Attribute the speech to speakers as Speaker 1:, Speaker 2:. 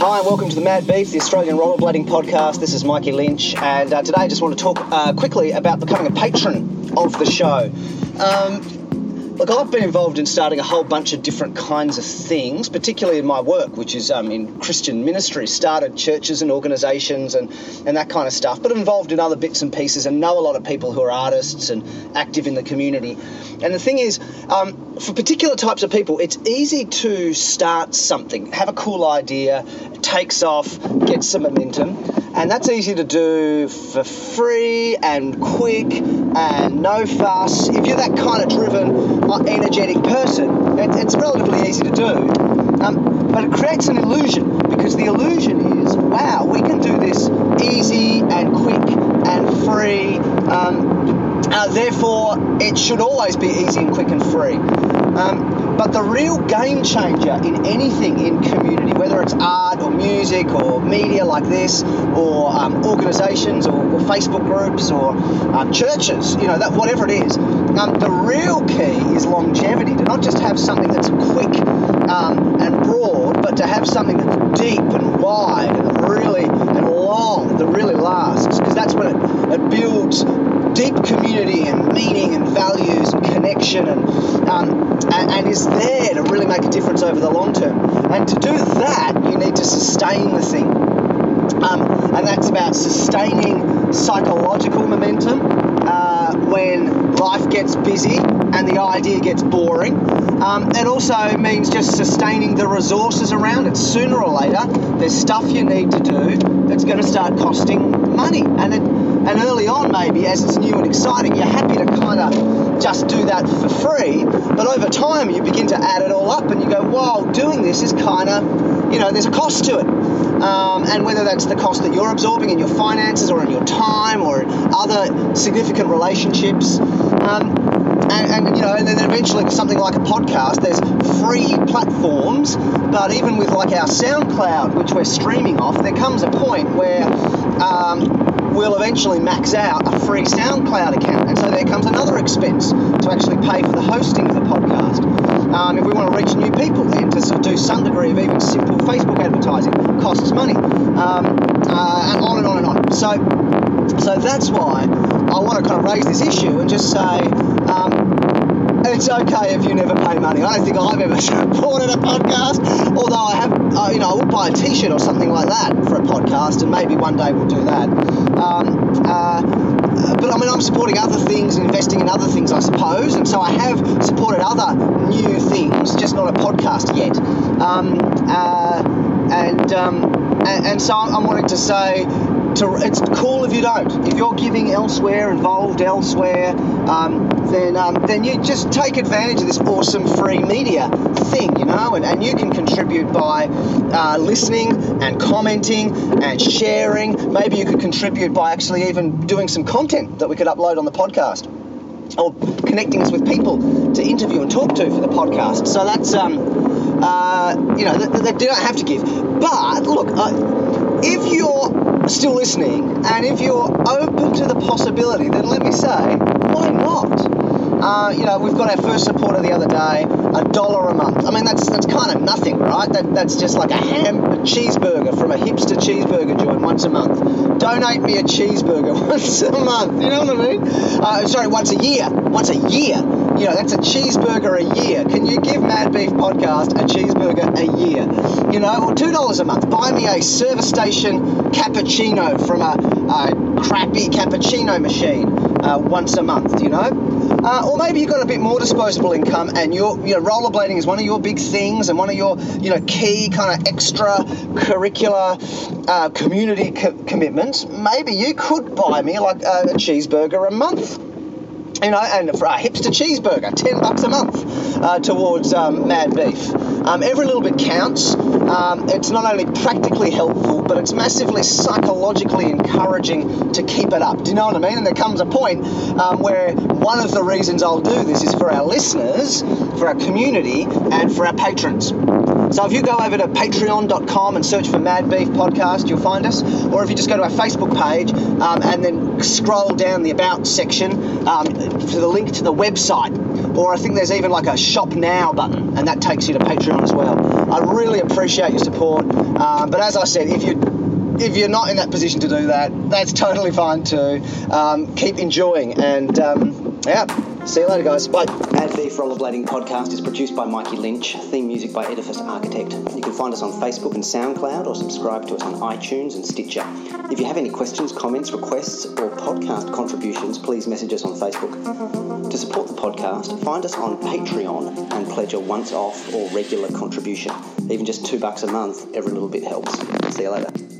Speaker 1: Hi, and welcome to the Mad Beef, the Australian rollerblading podcast. This is Mikey Lynch, and uh, today I just want to talk uh, quickly about becoming a patron of the show. Um, Look, I've been involved in starting a whole bunch of different kinds of things, particularly in my work, which is um, in Christian ministry. Started churches and organisations and, and that kind of stuff, but involved in other bits and pieces and know a lot of people who are artists and active in the community. And the thing is, um, for particular types of people, it's easy to start something, have a cool idea, takes off, gets some momentum, and that's easy to do for free and quick and no fuss. If you're that kind of driven, uh, energetic person, it, it's relatively easy to do. Um, but it creates an illusion because the illusion is, wow, we can do this easy and quick uh, therefore, it should always be easy and quick and free. Um, but the real game changer in anything in community, whether it's art or music or media like this, or um, organisations or, or, Facebook groups or um, churches, you know, that whatever it is, um, the real key is longevity. To not just have something that's quick um, and broad, but to have something that's deep and wide and really and long that really lasts, because that's when it, it builds deep community and meaning and values and connection and, um, and, and is there to really make a difference over the long term. And to do that, you need to sustain the thing. Um, and that's about sustaining psychological momentum uh, when life gets busy and the idea gets boring. Um, it also means just sustaining the resources around it. Sooner or later, there's stuff you need to do that's going to start costing money. And it, and early on, maybe as it's new and exciting, you're happy to kind of just do that for free. But over time, you begin to add it all up, and you go, "Wow, doing this is kind of, you know, there's a cost to it." Um, and whether that's the cost that you're absorbing in your finances or in your time or other significant relationships. Um, and, and, you know, and then eventually something like a podcast, there's free platforms, but even with like our SoundCloud, which we're streaming off, there comes a point where um, we'll eventually max out a free SoundCloud account, and so there comes another expense to actually pay for the hosting of the podcast. Um, if we want to reach new people, then to sort of do some degree of even simple Facebook advertising costs money, um, uh, and on and on and on. So, so that's why I want to kind of raise this issue and just say um, it's okay if you never pay money. I don't think I've ever supported a podcast, although I have, uh, you know, I would buy a T-shirt or something like that for a podcast, and maybe one day we'll do that. Um, uh, but I mean, I'm supporting other things and investing in other things, I suppose, and so I have supported other new things, just not a podcast yet. Um, uh, and, um, and, and so I'm wanting to say to, it's cool if you don't. If you're giving elsewhere, involved elsewhere, um, then um, then you just take advantage of this awesome free media thing, you know, and, and you can contribute by uh, listening and commenting and sharing. Maybe you could contribute by actually even doing some content that we could upload on the podcast. Or connecting us with people to interview and talk to for the podcast. So that's, um, uh, you know, they, they, don't have to give. But look, uh, if you're still listening and if you're open to the possibility, then let me say, why not? Uh, you know, we've got our first supporter the other day, a dollar a month. I mean, that's that's kind of nothing, right? That, that's just like a ham, a cheeseburger from a hipster cheeseburger joint once a month. Donate me a cheeseburger once a month. You know what I mean? Uh, sorry, once a year. Once a year. You know, that's a cheeseburger a year. Can you give Mad Beef Podcast a cheeseburger a year? You know, or two dollars a month. Buy me a service station cappuccino from a, a crappy cappuccino machine uh, once a month. You know. Uh, or maybe you've got a bit more disposable income and you're, you know, rollerblading is one of your big things and one of your, you know, key kind of extra curricular uh, community co- commitments. Maybe you could buy me like a, a cheeseburger a month you know, and for a hipster cheeseburger, 10 bucks a month uh, towards um, Mad Beef. Um, every little bit counts. Um, it's not only practically helpful, but it's massively psychologically encouraging to keep it up. Do you know what I mean? And there comes a point um, where one of the reasons I'll do this is for our listeners, for our community, and for our patrons. So if you go over to patreon.com and search for Mad Beef Podcast, you'll find us. Or if you just go to our Facebook page um, and then scroll down the About section um, to the link to the website or I think there's even like a shop now button, and that takes you to Patreon as well. I really appreciate your support. Um, but as I said, if you if you're not in that position to do that, that's totally fine too. Um, keep enjoying, and um, yeah, see you later, guys. Bye. Mad Beef Rollerblading Podcast is produced by Mikey Lynch, theme music by Edifice Architect. You can find us on Facebook and SoundCloud, or subscribe to us on iTunes and Stitcher. If you have any questions, comments, requests, or podcast contributions, please message us on Facebook. To support the podcast, find us on Patreon and pledge a once off or regular contribution. Even just two bucks a month, every little bit helps. See you later.